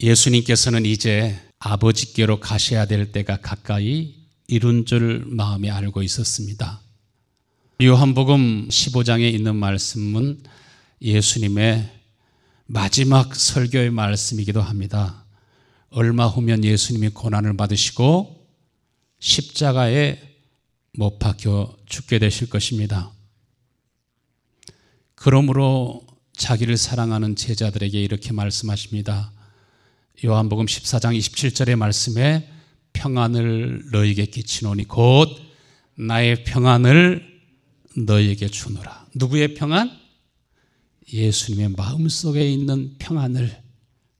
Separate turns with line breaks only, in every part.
예수님께서는 이제 아버지께로 가셔야 될 때가 가까이 이룬 줄 마음에 알고 있었습니다. 요한복음 15장에 있는 말씀은 예수님의 마지막 설교의 말씀이기도 합니다. 얼마 후면 예수님이 고난을 받으시고 십자가에 못 박혀 죽게 되실 것입니다. 그러므로 자기를 사랑하는 제자들에게 이렇게 말씀하십니다. 요한복음 14장 27절의 말씀에 평안을 너에게 끼치노니 곧 나의 평안을 너에게 주노라. 누구의 평안? 예수님의 마음속에 있는 평안을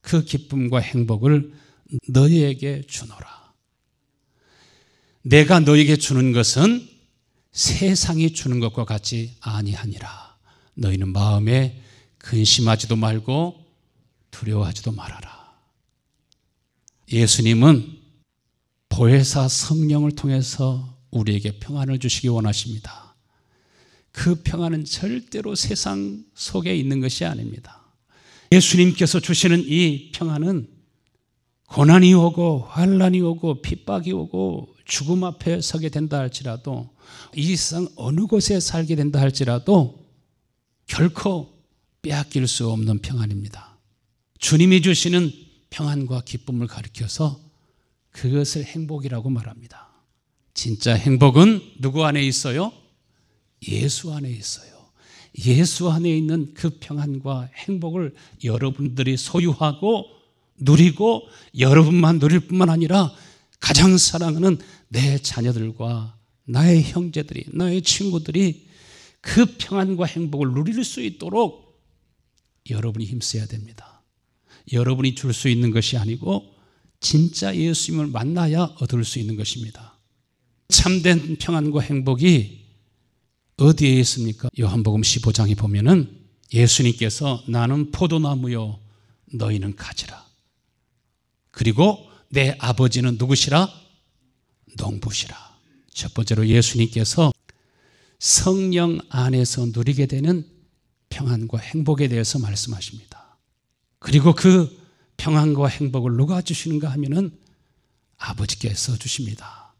그 기쁨과 행복을 너희에게 주노라. 내가 너에게 주는 것은 세상이 주는 것과 같이 아니하니라. 너희는 마음에 근심하지도 말고 두려워하지도 말아라. 예수님은 보혜사 성령을 통해서 우리에게 평안을 주시기 원하십니다. 그 평안은 절대로 세상 속에 있는 것이 아닙니다. 예수님께서 주시는 이 평안은 고난이 오고 환란이 오고 핍박이 오고 죽음 앞에 서게 된다 할지라도 이 세상 어느 곳에 살게 된다 할지라도 결코 빼앗길 수 없는 평안입니다. 주님이 주시는 평안과 기쁨을 가리켜서 그것을 행복이라고 말합니다. 진짜 행복은 누구 안에 있어요? 예수 안에 있어요. 예수 안에 있는 그 평안과 행복을 여러분들이 소유하고 누리고 여러분만 누릴 뿐만 아니라 가장 사랑하는 내 자녀들과 나의 형제들이, 나의 친구들이 그 평안과 행복을 누릴 수 있도록 여러분이 힘써야 됩니다. 여러분이 줄 수 있는 것이 아니고 진짜 예수님을 만나야 얻을 수 있는 것입니다. 참된 평안과 행복이 어디에 있습니까? 요한복음 15장에 보면은 예수님께서 나는 포도나무요 너희는 가지라. 그리고 내 아버지는 누구시라? 농부시라. 첫 번째로 예수님께서 성령 안에서 누리게 되는 평안과 행복에 대해서 말씀하십니다. 그리고 그 평안과 행복을 누가 주시는가 하면은 아버지께서 주십니다.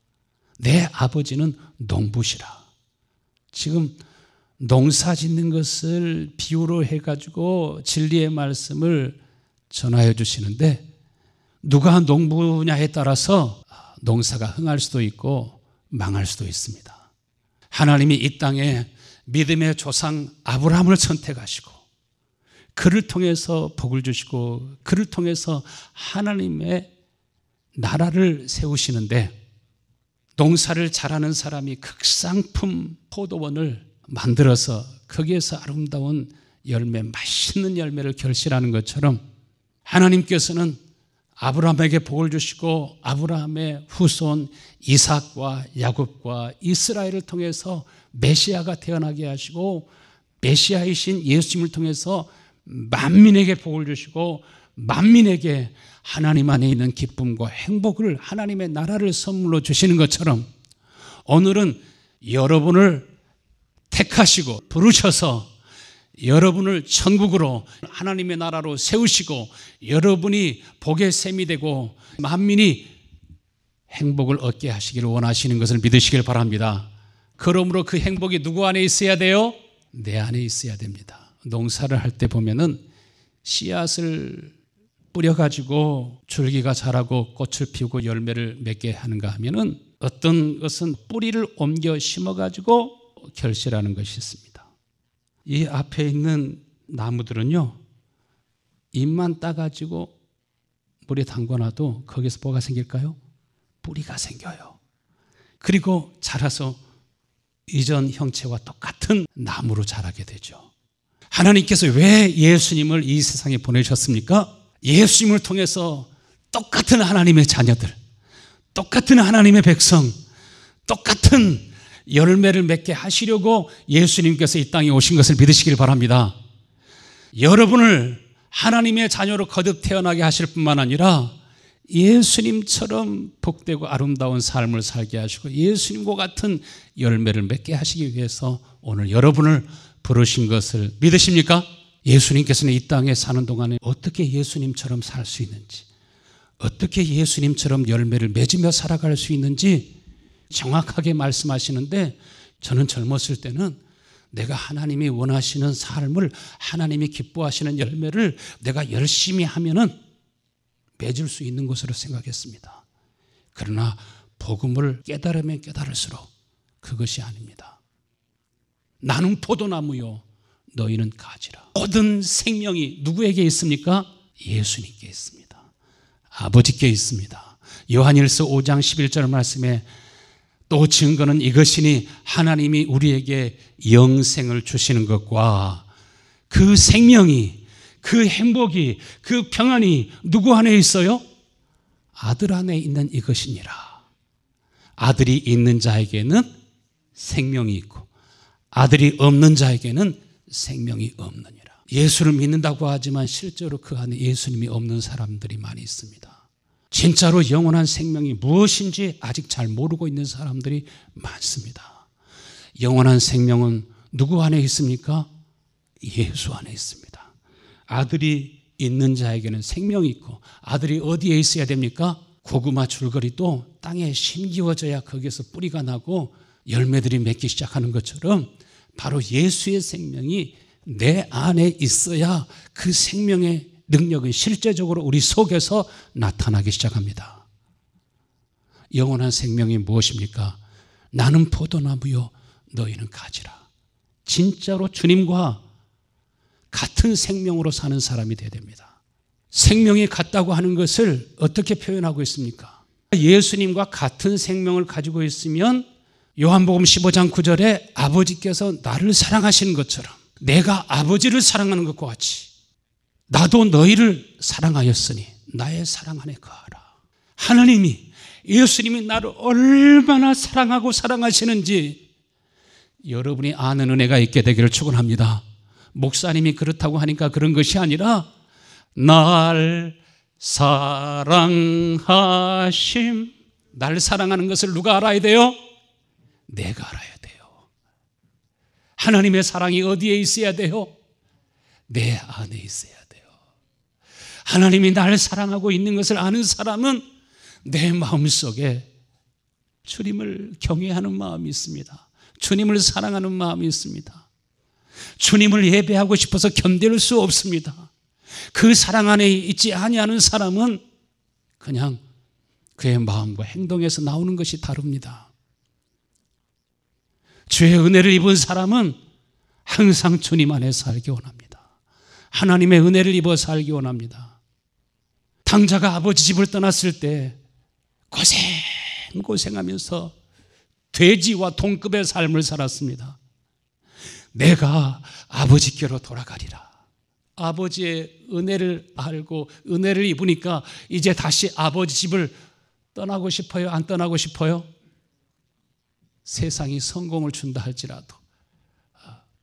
내 아버지는 농부시라. 지금 농사 짓는 것을 비유로 해가지고 진리의 말씀을 전하여 주시는데 누가 농부냐에 따라서 농사가 흥할 수도 있고 망할 수도 있습니다. 하나님이 이 땅에 믿음의 조상 아브라함을 선택하시고 그를 통해서 복을 주시고 그를 통해서 하나님의 나라를 세우시는데 농사를 잘하는 사람이 극상품 포도원을 만들어서 거기에서 아름다운 열매, 맛있는 열매를 결실하는 것처럼 하나님께서는 아브라함에게 복을 주시고 아브라함의 후손 이삭과 야곱과 이스라엘을 통해서 메시아가 태어나게 하시고 메시아이신 예수님을 통해서 만민에게 복을 주시고 만민에게 하나님 안에 있는 기쁨과 행복을 하나님의 나라를 선물로 주시는 것처럼 오늘은 여러분을 택하시고 부르셔서 여러분을 천국으로 하나님의 나라로 세우시고 여러분이 복의 셈이 되고 만민이 행복을 얻게 하시기를 원하시는 것을 믿으시길 바랍니다. 그러므로 그 행복이 누구 안에 있어야 돼요? 내 안에 있어야 됩니다. 농사를 할 때 보면은 씨앗을 뿌려가지고 줄기가 자라고 꽃을 피우고 열매를 맺게 하는가 하면은 어떤 것은 뿌리를 옮겨 심어가지고 결실하는 것이 있습니다. 이 앞에 있는 나무들은요, 잎만 따가지고 물에 담궈놔도 거기서 뭐가 생길까요? 뿌리가 생겨요. 그리고 자라서 이전 형체와 똑같은 나무로 자라게 되죠. 하나님께서 왜 예수님을 이 세상에 보내셨습니까? 예수님을 통해서 똑같은 하나님의 자녀들, 똑같은 하나님의 백성, 똑같은 열매를 맺게 하시려고 예수님께서 이 땅에 오신 것을 믿으시길 바랍니다. 여러분을 하나님의 자녀로 거듭 태어나게 하실 뿐만 아니라 예수님처럼 복되고 아름다운 삶을 살게 하시고 예수님과 같은 열매를 맺게 하시기 위해서 오늘 여러분을 부르신 것을 믿으십니까? 예수님께서는 이 땅에 사는 동안에 어떻게 예수님처럼 살 수 있는지, 어떻게 예수님처럼 열매를 맺으며 살아갈 수 있는지 정확하게 말씀하시는데 저는 젊었을 때는 내가 하나님이 원하시는 삶을 하나님이 기뻐하시는 열매를 내가 열심히 하면은 맺을 수 있는 것으로 생각했습니다. 그러나 복음을 깨달으면 깨달을수록 그것이 아닙니다. 나는 포도나무요, 너희는 가지라. 모든 생명이 누구에게 있습니까? 예수님께 있습니다. 아버지께 있습니다. 요한일서 5장 11절 말씀에 또 증거는 이것이니 하나님이 우리에게 영생을 주시는 것과 그 생명이 그 행복이 그 평안이 누구 안에 있어요? 아들 안에 있는 이것이니라. 아들이 있는 자에게는 생명이 있고 아들이 없는 자에게는 생명이 없느니라. 예수를 믿는다고 하지만 실제로 그 안에 예수님이 없는 사람들이 많이 있습니다. 진짜로 영원한 생명이 무엇인지 아직 잘 모르고 있는 사람들이 많습니다. 영원한 생명은 누구 안에 있습니까? 예수 안에 있습니다. 아들이 있는 자에게는 생명이 있고 아들이 어디에 있어야 됩니까? 고구마 줄거리도 땅에 심기워져야 거기에서 뿌리가 나고 열매들이 맺기 시작하는 것처럼 바로 예수의 생명이 내 안에 있어야 그 생명의 능력은 실제적으로 우리 속에서 나타나기 시작합니다. 영원한 생명이 무엇입니까? 나는 포도나무요, 너희는 가지라. 진짜로 주님과 같은 생명으로 사는 사람이 되어야 됩니다. 생명이 같다고 하는 것을 어떻게 표현하고 있습니까? 예수님과 같은 생명을 가지고 있으면 요한복음 15장 9절에 아버지께서 나를 사랑하시는 것처럼 내가 아버지를 사랑하는 것과 같이 나도 너희를 사랑하였으니 나의 사랑 안에 거하라. 하나님이 예수님이 나를 얼마나 사랑하고 사랑하시는지 여러분이 아는 은혜가 있게 되기를 축원합니다. 목사님이 그렇다고 하니까 그런 것이 아니라 날 사랑하심 날 사랑하는 것을 누가 알아야 돼요? 내가 알아야 돼요. 하나님의 사랑이 어디에 있어야 돼요? 내 안에 있어야 돼요. 하나님이 날 사랑하고 있는 것을 아는 사람은 내 마음속에 주님을 경외하는 마음이 있습니다. 주님을 사랑하는 마음이 있습니다. 주님을 예배하고 싶어서 견딜 수 없습니다. 그 사랑 안에 있지 아니하는 사람은 그냥 그의 마음과 행동에서 나오는 것이 다릅니다. 주의 은혜를 입은 사람은 항상 주님 안에 살기 원합니다. 하나님의 은혜를 입어 살기 원합니다. 당자가 아버지 집을 떠났을 때 고생 고생하면서 돼지와 동급의 삶을 살았습니다. 내가 아버지께로 돌아가리라. 아버지의 은혜를 알고 은혜를 입으니까 이제 다시 아버지 집을 떠나고 싶어요? 안 떠나고 싶어요? 세상이 성공을 준다 할지라도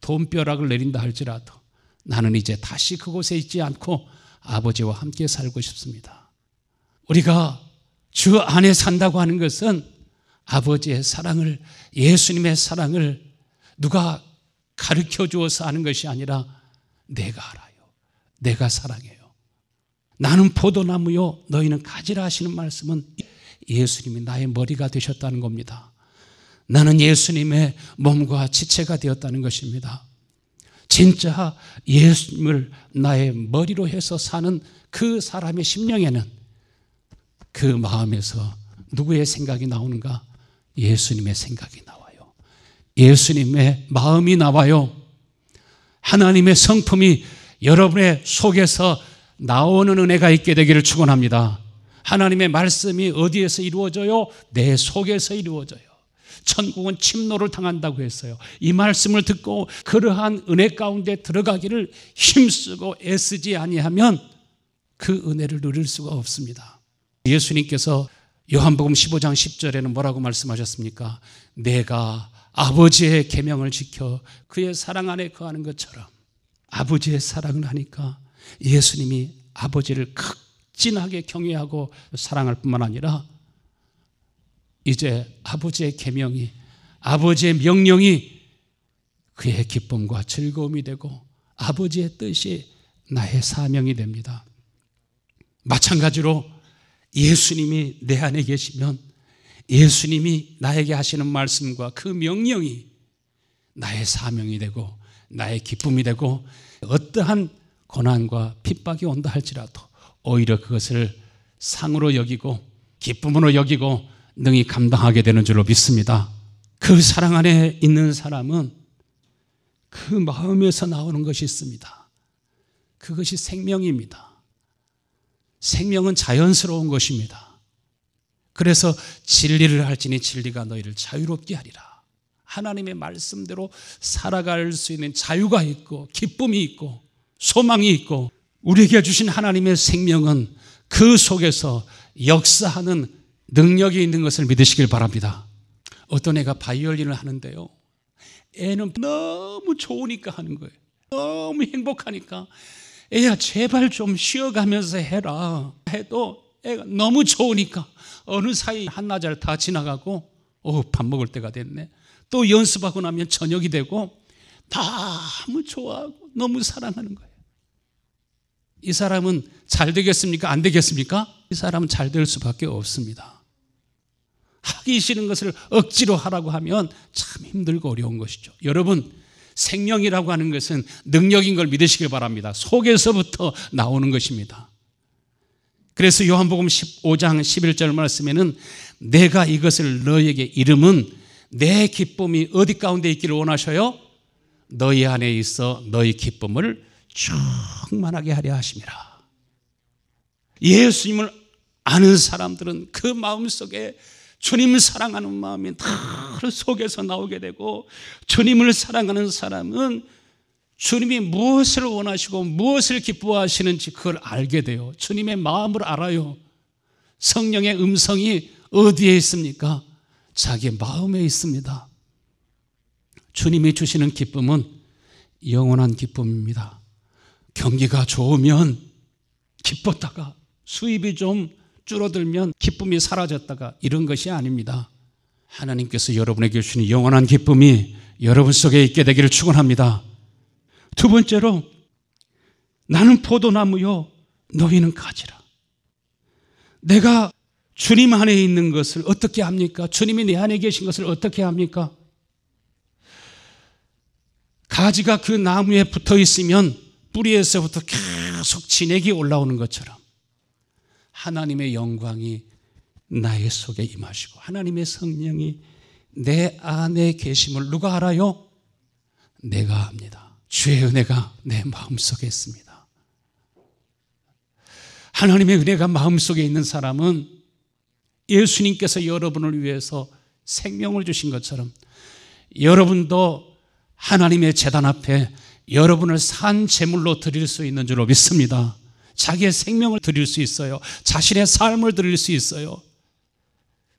돈벼락을 내린다 할지라도 나는 이제 다시 그곳에 있지 않고 아버지와 함께 살고 싶습니다. 우리가 주 안에 산다고 하는 것은 아버지의 사랑을 예수님의 사랑을 누가 가르쳐 주어서 하는 것이 아니라 내가 알아요. 내가 사랑해요. 나는 포도나무요, 너희는 가지라 하시는 말씀은 예수님이 나의 머리가 되셨다는 겁니다. 나는 예수님의 몸과 지체가 되었다는 것입니다. 진짜 예수님을 나의 머리로 해서 사는 그 사람의 심령에는 그 마음에서 누구의 생각이 나오는가? 예수님의 생각이 나와요. 예수님의 마음이 나와요. 하나님의 성품이 여러분의 속에서 나오는 은혜가 있게 되기를 축원합니다. 하나님의 말씀이 어디에서 이루어져요? 내 속에서 이루어져요. 천국은 침노를 당한다고 했어요. 이 말씀을 듣고 그러한 은혜 가운데 들어가기를 힘쓰고 애쓰지 아니하면 그 은혜를 누릴 수가 없습니다. 예수님께서 요한복음 15장 10절에는 뭐라고 말씀하셨습니까? 내가 아버지의 계명을 지켜 그의 사랑 안에 거하는 것처럼 아버지의 사랑을 하니까 예수님이 아버지를 극진하게 경외하고 사랑할 뿐만 아니라 이제 아버지의 계명이 아버지의 명령이 그의 기쁨과 즐거움이 되고 아버지의 뜻이 나의 사명이 됩니다. 마찬가지로 예수님이 내 안에 계시면 예수님이 나에게 하시는 말씀과 그 명령이 나의 사명이 되고 나의 기쁨이 되고 어떠한 고난과 핍박이 온다 할지라도 오히려 그것을 상으로 여기고 기쁨으로 여기고 능히 감당하게 되는 줄로 믿습니다. 그 사랑 안에 있는 사람은 그 마음에서 나오는 것이 있습니다. 그것이 생명입니다. 생명은 자연스러운 것입니다. 그래서 진리를 할지니 진리가 너희를 자유롭게 하리라. 하나님의 말씀대로 살아갈 수 있는 자유가 있고 기쁨이 있고 소망이 있고 우리에게 주신 하나님의 생명은 그 속에서 역사하는 능력이 있는 것을 믿으시길 바랍니다. 어떤 애가 바이올린을 하는데요. 애는 너무 좋으니까 하는 거예요. 너무 행복하니까 애야 제발 좀 쉬어가면서 해라 해도 애가 너무 좋으니까 어느 사이 한나절 다 지나가고 어, 밥 먹을 때가 됐네. 또 연습하고 나면 저녁이 되고 너무 좋아하고 너무 사랑하는 거예요. 이 사람은 잘 되겠습니까? 안 되겠습니까? 이 사람은 잘 될 수밖에 없습니다. 하기 싫은 것을 억지로 하라고 하면 참 힘들고 어려운 것이죠. 여러분, 생명이라고 하는 것은 능력인 걸 믿으시길 바랍니다. 속에서부터 나오는 것입니다. 그래서 요한복음 15장 11절 말씀에는 내가 이것을 너에게 이름은 내 기쁨이 어디 가운데 있기를 원하셔요? 너희 안에 있어 너희 기쁨을 충만하게 하려 하심이라. 예수님을 아는 사람들은 그 마음 속에 주님을 사랑하는 마음이 다 속에서 나오게 되고 주님을 사랑하는 사람은 주님이 무엇을 원하시고 무엇을 기뻐하시는지 그걸 알게 돼요. 주님의 마음을 알아요. 성령의 음성이 어디에 있습니까? 자기 마음에 있습니다. 주님이 주시는 기쁨은 영원한 기쁨입니다. 경기가 좋으면 기뻤다가 수입이 좀 줄어들면 기쁨이 사라졌다가 이런 것이 아닙니다. 하나님께서 여러분에게 주시는 영원한 기쁨이 여러분 속에 있게 되기를 축원합니다. 두 번째로 나는 포도나무요 너희는 가지라. 내가 주님 안에 있는 것을 어떻게 합니까? 주님이 내 안에 계신 것을 어떻게 합니까? 가지가 그 나무에 붙어 있으면 뿌리에서부터 계속 진액이 올라오는 것처럼 하나님의 영광이 나의 속에 임하시고 하나님의 성령이 내 안에 계심을 누가 알아요? 내가 압니다. 주의 은혜가 내 마음속에 있습니다. 하나님의 은혜가 마음속에 있는 사람은 예수님께서 여러분을 위해서 생명을 주신 것처럼 여러분도 하나님의 재단 앞에 여러분을 산 제물로 드릴 수 있는 줄로 믿습니다. 자기의 생명을 드릴 수 있어요. 자신의 삶을 드릴 수 있어요.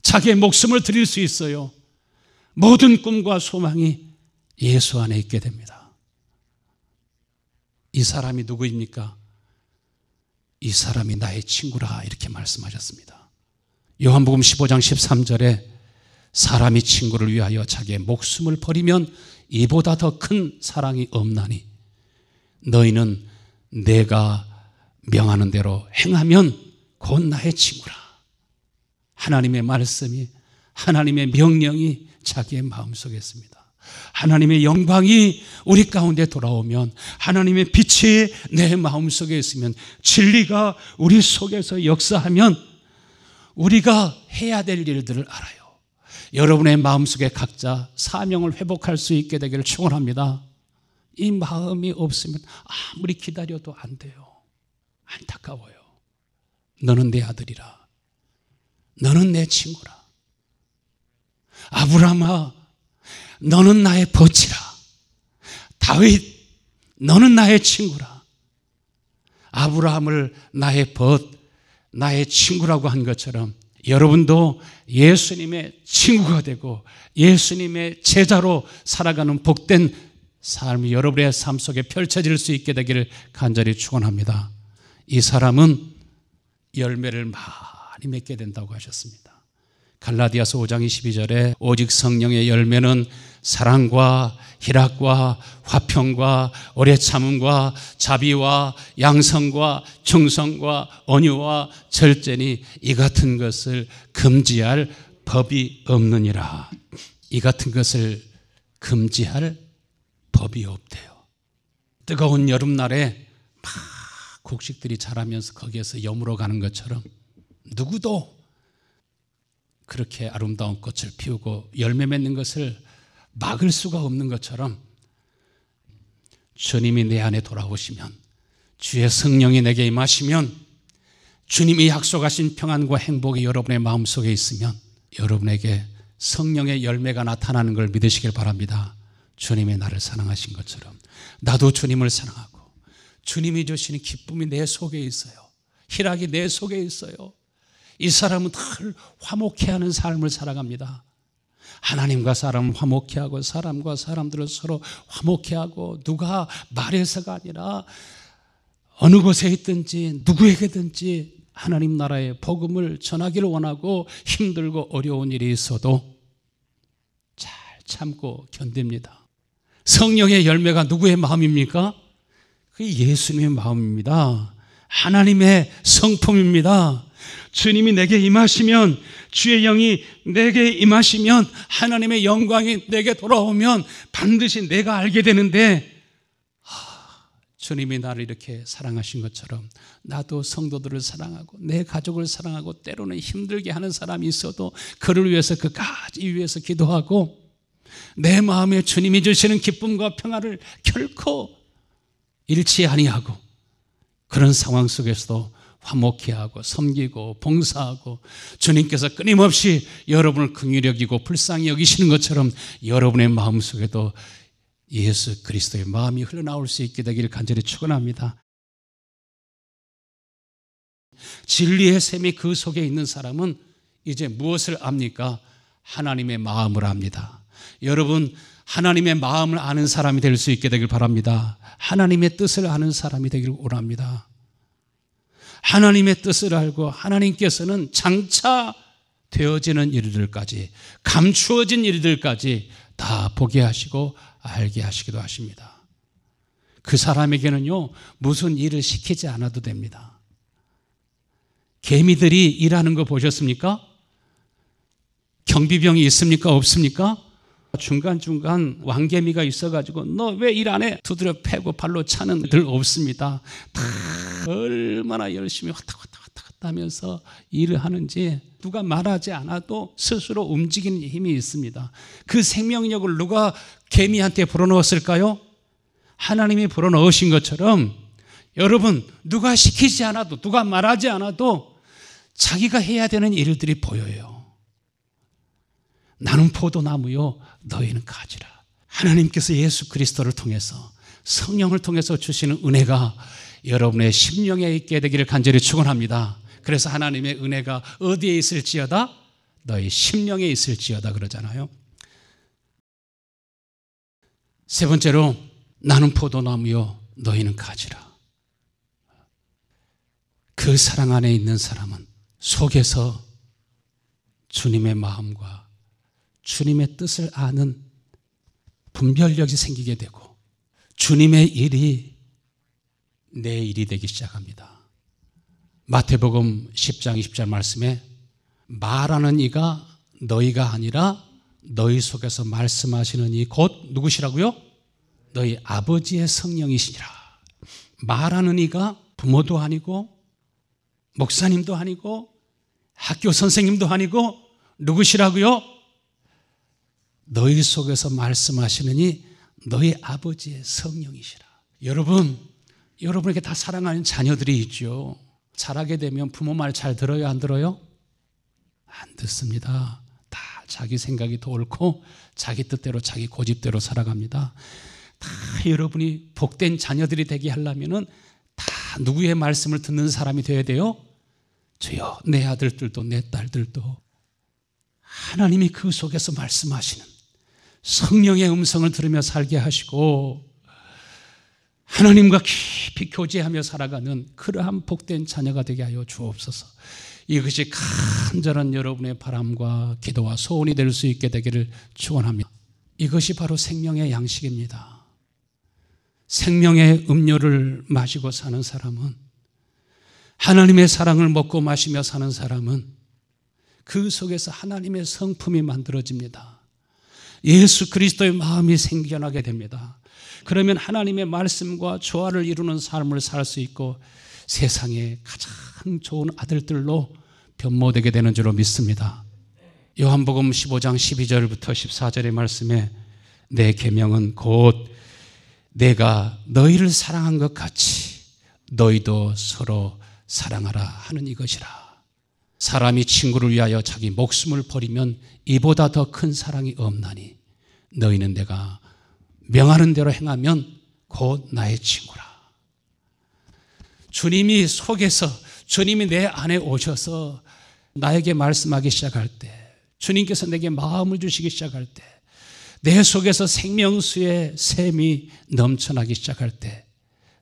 자기의 목숨을 드릴 수 있어요. 모든 꿈과 소망이 예수 안에 있게 됩니다. 이 사람이 누구입니까? 이 사람이 나의 친구라 이렇게 말씀하셨습니다. 요한복음 15장 13절에 사람이 친구를 위하여 자기의 목숨을 버리면 이보다 더 큰 사랑이 없나니 너희는 내가 명하는 대로 행하면 곧 나의 친구라. 하나님의 말씀이 하나님의 명령이 자기의 마음속에 있습니다. 하나님의 영광이 우리 가운데 돌아오면 하나님의 빛이 내 마음속에 있으면 진리가 우리 속에서 역사하면 우리가 해야 될 일들을 알아요. 여러분의 마음속에 각자 사명을 회복할 수 있게 되기를 축원합니다. 이 마음이 없으면 아무리 기다려도 안 돼요. 안타까워요. 너는 내 아들이라. 너는 내 친구라. 아브라함아, 너는 나의 버치라. 다윗, 너는 나의 친구라. 아브라함을 나의 벗, 나의 친구라고 한 것처럼 여러분도 예수님의 친구가 되고 예수님의 제자로 살아가는 복된 삶이 여러분의 삶 속에 펼쳐질 수 있게 되기를 간절히 축원합니다. 이 사람은 열매를 많이 맺게 된다고 하셨습니다. 갈라디아서 5장 22절에 오직 성령의 열매는 사랑과 희락과 화평과 오래 참음과 자비와 양성과 충성과 온유와 절제니 이 같은 것을 금지할 법이 없느니라. 이 같은 것을 금지할 법이 없대요. 뜨거운 여름날에 막 곡식들이 자라면서 거기에서 여물어 가는 것처럼 누구도 그렇게 아름다운 꽃을 피우고 열매 맺는 것을 막을 수가 없는 것처럼 주님이 내 안에 돌아오시면 주의 성령이 내게 임하시면 주님이 약속하신 평안과 행복이 여러분의 마음속에 있으면 여러분에게 성령의 열매가 나타나는 걸 믿으시길 바랍니다. 주님이 나를 사랑하신 것처럼 나도 주님을 사랑하고 주님이 주시는 기쁨이 내 속에 있어요. 희락이 내 속에 있어요. 이 사람은 늘 화목해 하는 삶을 살아갑니다. 하나님과 사람 화목해 하고 사람과 사람들을 서로 화목해 하고 누가 말해서가 아니라 어느 곳에 있든지 누구에게든지 하나님 나라의 복음을 전하기를 원하고 힘들고 어려운 일이 있어도 잘 참고 견딥니다. 성령의 열매가 누구의 마음입니까? 그 예수님의 마음입니다. 하나님의 성품입니다. 주님이 내게 임하시면 주의 영이 내게 임하시면 하나님의 영광이 내게 돌아오면 반드시 내가 알게 되는데 하, 주님이 나를 이렇게 사랑하신 것처럼 나도 성도들을 사랑하고 내 가족을 사랑하고 때로는 힘들게 하는 사람이 있어도 그를 위해서 그까지 위해서 기도하고 내 마음에 주님이 주시는 기쁨과 평화를 결코 잃지 아니하고 그런 상황 속에서도 화목해 하고 섬기고 봉사하고 주님께서 끊임없이 여러분을 긍휼히 여기고 불쌍히 여기시는 것처럼 여러분의 마음속에도 예수 그리스도의 마음이 흘러나올 수 있게 되기를 간절히 축원합니다. 진리의 샘이 그 속에 있는 사람은 이제 무엇을 압니까? 하나님의 마음을 압니다. 여러분 하나님의 마음을 아는 사람이 될 수 있게 되길 바랍니다. 하나님의 뜻을 아는 사람이 되기를 원합니다. 하나님의 뜻을 알고 하나님께서는 장차 되어지는 일들까지 감추어진 일들까지 다 보게 하시고 알게 하시기도 하십니다. 그 사람에게는요 무슨 일을 시키지 않아도 됩니다. 개미들이 일하는 거 보셨습니까? 경비병이 있습니까? 없습니까? 중간중간 왕개미가 있어가지고 너 왜 일 안 해? 두드려 패고 발로 차는 들 없습니다. 다 얼마나 열심히 왔다 갔다 왔다 갔다 하면서 일을 하는지 누가 말하지 않아도 스스로 움직이는 힘이 있습니다. 그 생명력을 누가 개미한테 불어넣었을까요? 하나님이 불어넣으신 것처럼 여러분 누가 시키지 않아도 누가 말하지 않아도 자기가 해야 되는 일들이 보여요. 나는 포도나무요, 너희는 가지라. 하나님께서 예수 그리스도를 통해서 성령을 통해서 주시는 은혜가 여러분의 심령에 있게 되기를 간절히 축원합니다. 그래서 하나님의 은혜가 어디에 있을지어다 너희 심령에 있을지어다 그러잖아요. 세 번째로 나는 포도나무요 너희는 가지라. 그 사랑 안에 있는 사람은 속에서 주님의 마음과 주님의 뜻을 아는 분별력이 생기게 되고 주님의 일이 내 일이 되기 시작합니다. 마태복음 10장 20절 말씀에 말하는 이가 너희가 아니라 너희 속에서 말씀하시는 이 곧 누구시라고요? 너희 아버지의 성령이시니라. 말하는 이가 부모도 아니고 목사님도 아니고 학교 선생님도 아니고 누구시라고요? 너희 속에서 말씀하시느니 너희 아버지의 성령이시라. 여러분, 여러분에게 다 사랑하는 자녀들이 있죠. 자라게 되면 부모 말 잘 들어요, 안 들어요? 안 듣습니다. 다 자기 생각이 더 옳고 자기 뜻대로 자기 고집대로 살아갑니다. 다 여러분이 복된 자녀들이 되게 하려면은 다 누구의 말씀을 듣는 사람이 되어야 돼요? 주여, 내 아들들도 내 딸들도 하나님이 그 속에서 말씀하시는 성령의 음성을 들으며 살게 하시고 하나님과 깊이 교제하며 살아가는 그러한 복된 자녀가 되게 하여 주옵소서. 이것이 간절한 여러분의 바람과 기도와 소원이 될 수 있게 되기를 축원합니다. 이것이 바로 생명의 양식입니다. 생명의 음료를 마시고 사는 사람은 하나님의 사랑을 먹고 마시며 사는 사람은 그 속에서 하나님의 성품이 만들어집니다. 예수 그리스도의 마음이 생겨나게 됩니다. 그러면 하나님의 말씀과 조화를 이루는 삶을 살 수 있고 세상에 가장 좋은 아들들로 변모되게 되는 줄로 믿습니다. 요한복음 15장 12절부터 14절의 말씀에 내 계명은 곧 내가 너희를 사랑한 것 같이 너희도 서로 사랑하라 하는 이것이라. 사람이 친구를 위하여 자기 목숨을 버리면 이보다 더 큰 사랑이 없나니 너희는 내가 명하는 대로 행하면 곧 나의 친구라. 주님이 속에서 주님이 내 안에 오셔서 나에게 말씀하기 시작할 때 주님께서 내게 마음을 주시기 시작할 때 내 속에서 생명수의 샘이 넘쳐나기 시작할 때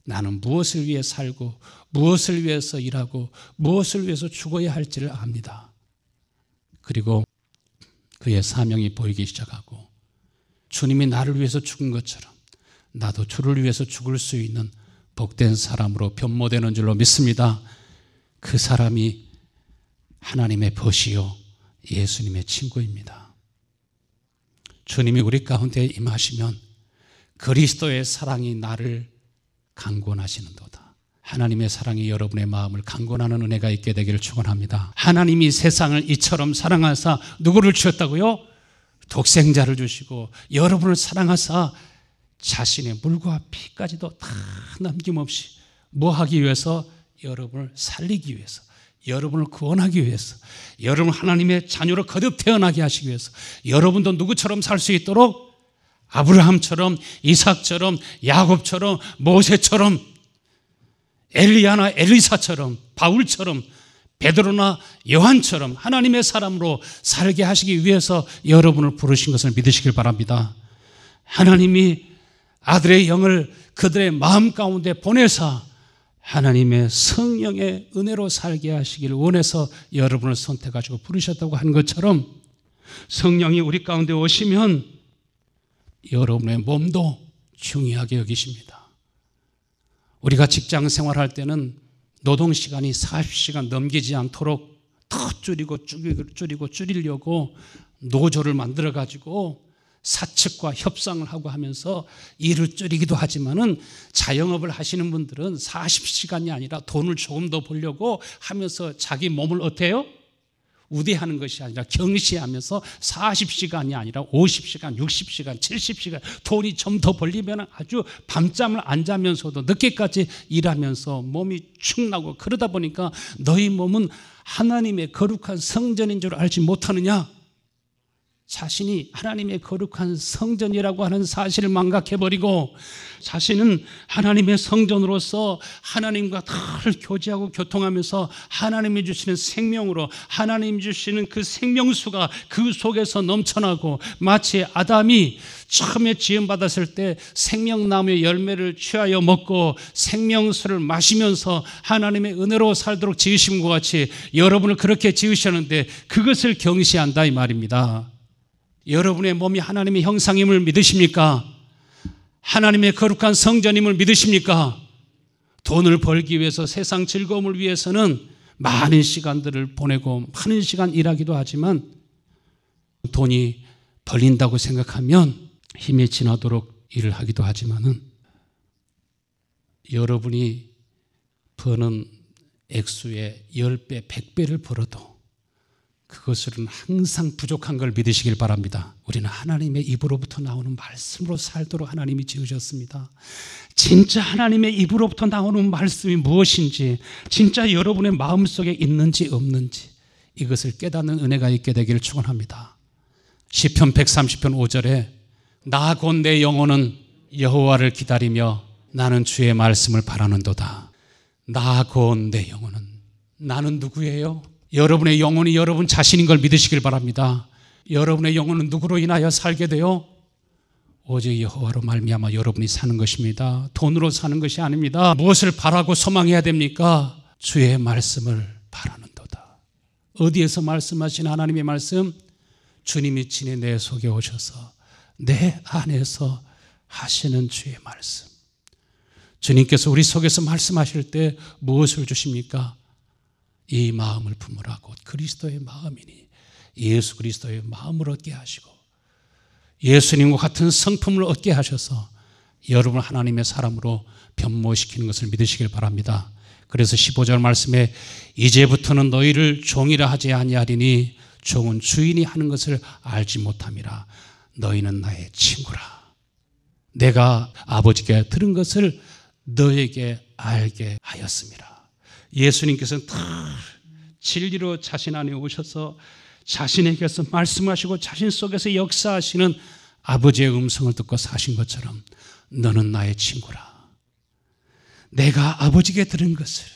나는 무엇을 위해 살고 무엇을 위해서 일하고 무엇을 위해서 죽어야 할지를 압니다. 그리고 그의 사명이 보이기 시작하고 주님이 나를 위해서 죽은 것처럼 나도 주를 위해서 죽을 수 있는 복된 사람으로 변모되는 줄로 믿습니다. 그 사람이 하나님의 벗이요 예수님의 친구입니다. 주님이 우리 가운데 임하시면 그리스도의 사랑이 나를 강권하시는도다. 하나님의 사랑이 여러분의 마음을 강권하는 은혜가 있게 되기를 축원합니다. 하나님이 세상을 이처럼 사랑하사 누구를 주셨다고요? 독생자를 주시고 여러분을 사랑하사 자신의 물과 피까지도 다 남김없이 뭐 하기 위해서? 여러분을 살리기 위해서 여러분을 구원하기 위해서 여러분 하나님의 자녀로 거듭 태어나게 하시기 위해서 여러분도 누구처럼 살 수 있도록? 아브라함처럼 이삭처럼 야곱처럼 모세처럼 엘리야나 엘리사처럼 바울처럼 베드로나 요한처럼 하나님의 사람으로 살게 하시기 위해서 여러분을 부르신 것을 믿으시길 바랍니다. 하나님이 아들의 영을 그들의 마음 가운데 보내사 하나님의 성령의 은혜로 살게 하시기를 원해서 여러분을 선택하시고 부르셨다고 한 것처럼 성령이 우리 가운데 오시면 여러분의 몸도 중요하게 여기십니다. 우리가 직장 생활할 때는 노동 시간이 40시간 넘기지 않도록 더 줄이고 줄이고 줄이고 줄이려고 노조를 만들어 가지고 사측과 협상을 하고 하면서 일을 줄이기도 하지만은 자영업을 하시는 분들은 40시간이 아니라 돈을 조금 더 벌려고 하면서 자기 몸을 어때요? 우대하는 것이 아니라 경시하면서 40시간이 아니라 50시간, 60시간, 70시간 돈이 좀 더 벌리면 아주 밤잠을 안 자면서도 늦게까지 일하면서 몸이 축나고 그러다 보니까 너희 몸은 하나님의 거룩한 성전인 줄 알지 못하느냐? 자신이 하나님의 거룩한 성전이라고 하는 사실을 망각해버리고 자신은 하나님의 성전으로서 하나님과 늘 교제하고 교통하면서 하나님이 주시는 생명으로 하나님 주시는 그 생명수가 그 속에서 넘쳐나고 마치 아담이 처음에 지음받았을 때 생명나무의 열매를 취하여 먹고 생명수를 마시면서 하나님의 은혜로 살도록 지으신 것 같이 여러분을 그렇게 지으셨는데 그것을 경시한다 이 말입니다. 여러분의 몸이 하나님의 형상임을 믿으십니까? 하나님의 거룩한 성전임을 믿으십니까? 돈을 벌기 위해서 세상 즐거움을 위해서는 많은 시간들을 보내고 많은 시간 일하기도 하지만 돈이 벌린다고 생각하면 힘이 지나도록 일을 하기도 하지만은 여러분이 버는 액수의 10배, 100배를 벌어도 그것은 항상 부족한 걸 믿으시길 바랍니다. 우리는 하나님의 입으로부터 나오는 말씀으로 살도록 하나님이 지으셨습니다. 진짜 하나님의 입으로부터 나오는 말씀이 무엇인지, 진짜 여러분의 마음속에 있는지 없는지 이것을 깨닫는 은혜가 있게 되기를 축원합니다. 시편 130편 5절에 나 곧 내 영혼은 여호와를 기다리며 나는 주의 말씀을 바라는도다. 나 곧 내 영혼은 나는 누구예요? 여러분의 영혼이 여러분 자신인 걸 믿으시길 바랍니다. 여러분의 영혼은 누구로 인하여 살게 돼요? 오직 여호와로 말미암아 여러분이 사는 것입니다. 돈으로 사는 것이 아닙니다. 무엇을 바라고 소망해야 됩니까? 주의 말씀을 바라는도다. 어디에서 말씀하신 하나님의 말씀? 주님이 친히 내 속에 오셔서 내 안에서 하시는 주의 말씀. 주님께서 우리 속에서 말씀하실 때 무엇을 주십니까? 이 마음을 품으라고 그리스도의 마음이니 예수 그리스도의 마음을 얻게 하시고 예수님과 같은 성품을 얻게 하셔서 여러분 하나님의 사람으로 변모시키는 것을 믿으시길 바랍니다. 그래서 15절 말씀에 이제부터는 너희를 종이라 하지 아니하리니 종은 주인이 하는 것을 알지 못함이라 너희는 나의 친구라. 내가 아버지께 들은 것을 너에게 알게 하였습니다. 예수님께서는 다 진리로 자신 안에 오셔서 자신에게서 말씀하시고 자신 속에서 역사하시는 아버지의 음성을 듣고 사신 것처럼 너는 나의 친구라. 내가 아버지께 들은 것을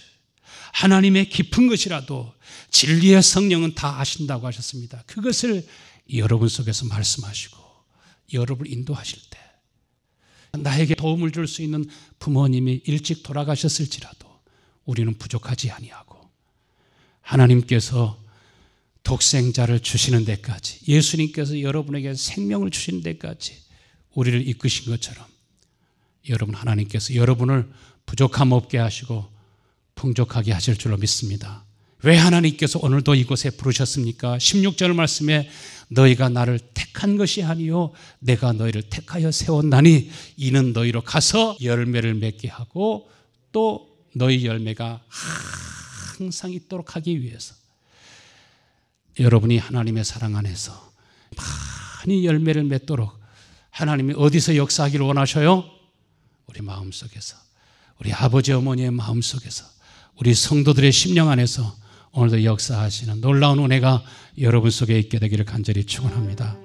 하나님의 깊은 것이라도 진리의 성령은 다 아신다고 하셨습니다. 그것을 여러분 속에서 말씀하시고 여러분 인도하실 때 나에게 도움을 줄 수 있는 부모님이 일찍 돌아가셨을지라도 우리는 부족하지 아니하고 하나님께서 독생자를 주시는 데까지 예수님께서 여러분에게 생명을 주시는 데까지 우리를 이끄신 것처럼 여러분 하나님께서 여러분을 부족함 없게 하시고 풍족하게 하실 줄로 믿습니다. 왜 하나님께서 오늘도 이곳에 부르셨습니까? 16절 말씀에 너희가 나를 택한 것이 아니요 내가 너희를 택하여 세웠나니 이는 너희로 가서 열매를 맺게 하고 또 너희 열매가 항상 있도록 하기 위해서 여러분이 하나님의 사랑 안에서 많이 열매를 맺도록 하나님이 어디서 역사하기를 원하셔요? 우리 마음 속에서 우리 아버지 어머니의 마음 속에서 우리 성도들의 심령 안에서 오늘도 역사하시는 놀라운 은혜가 여러분 속에 있게 되기를 간절히 축원합니다.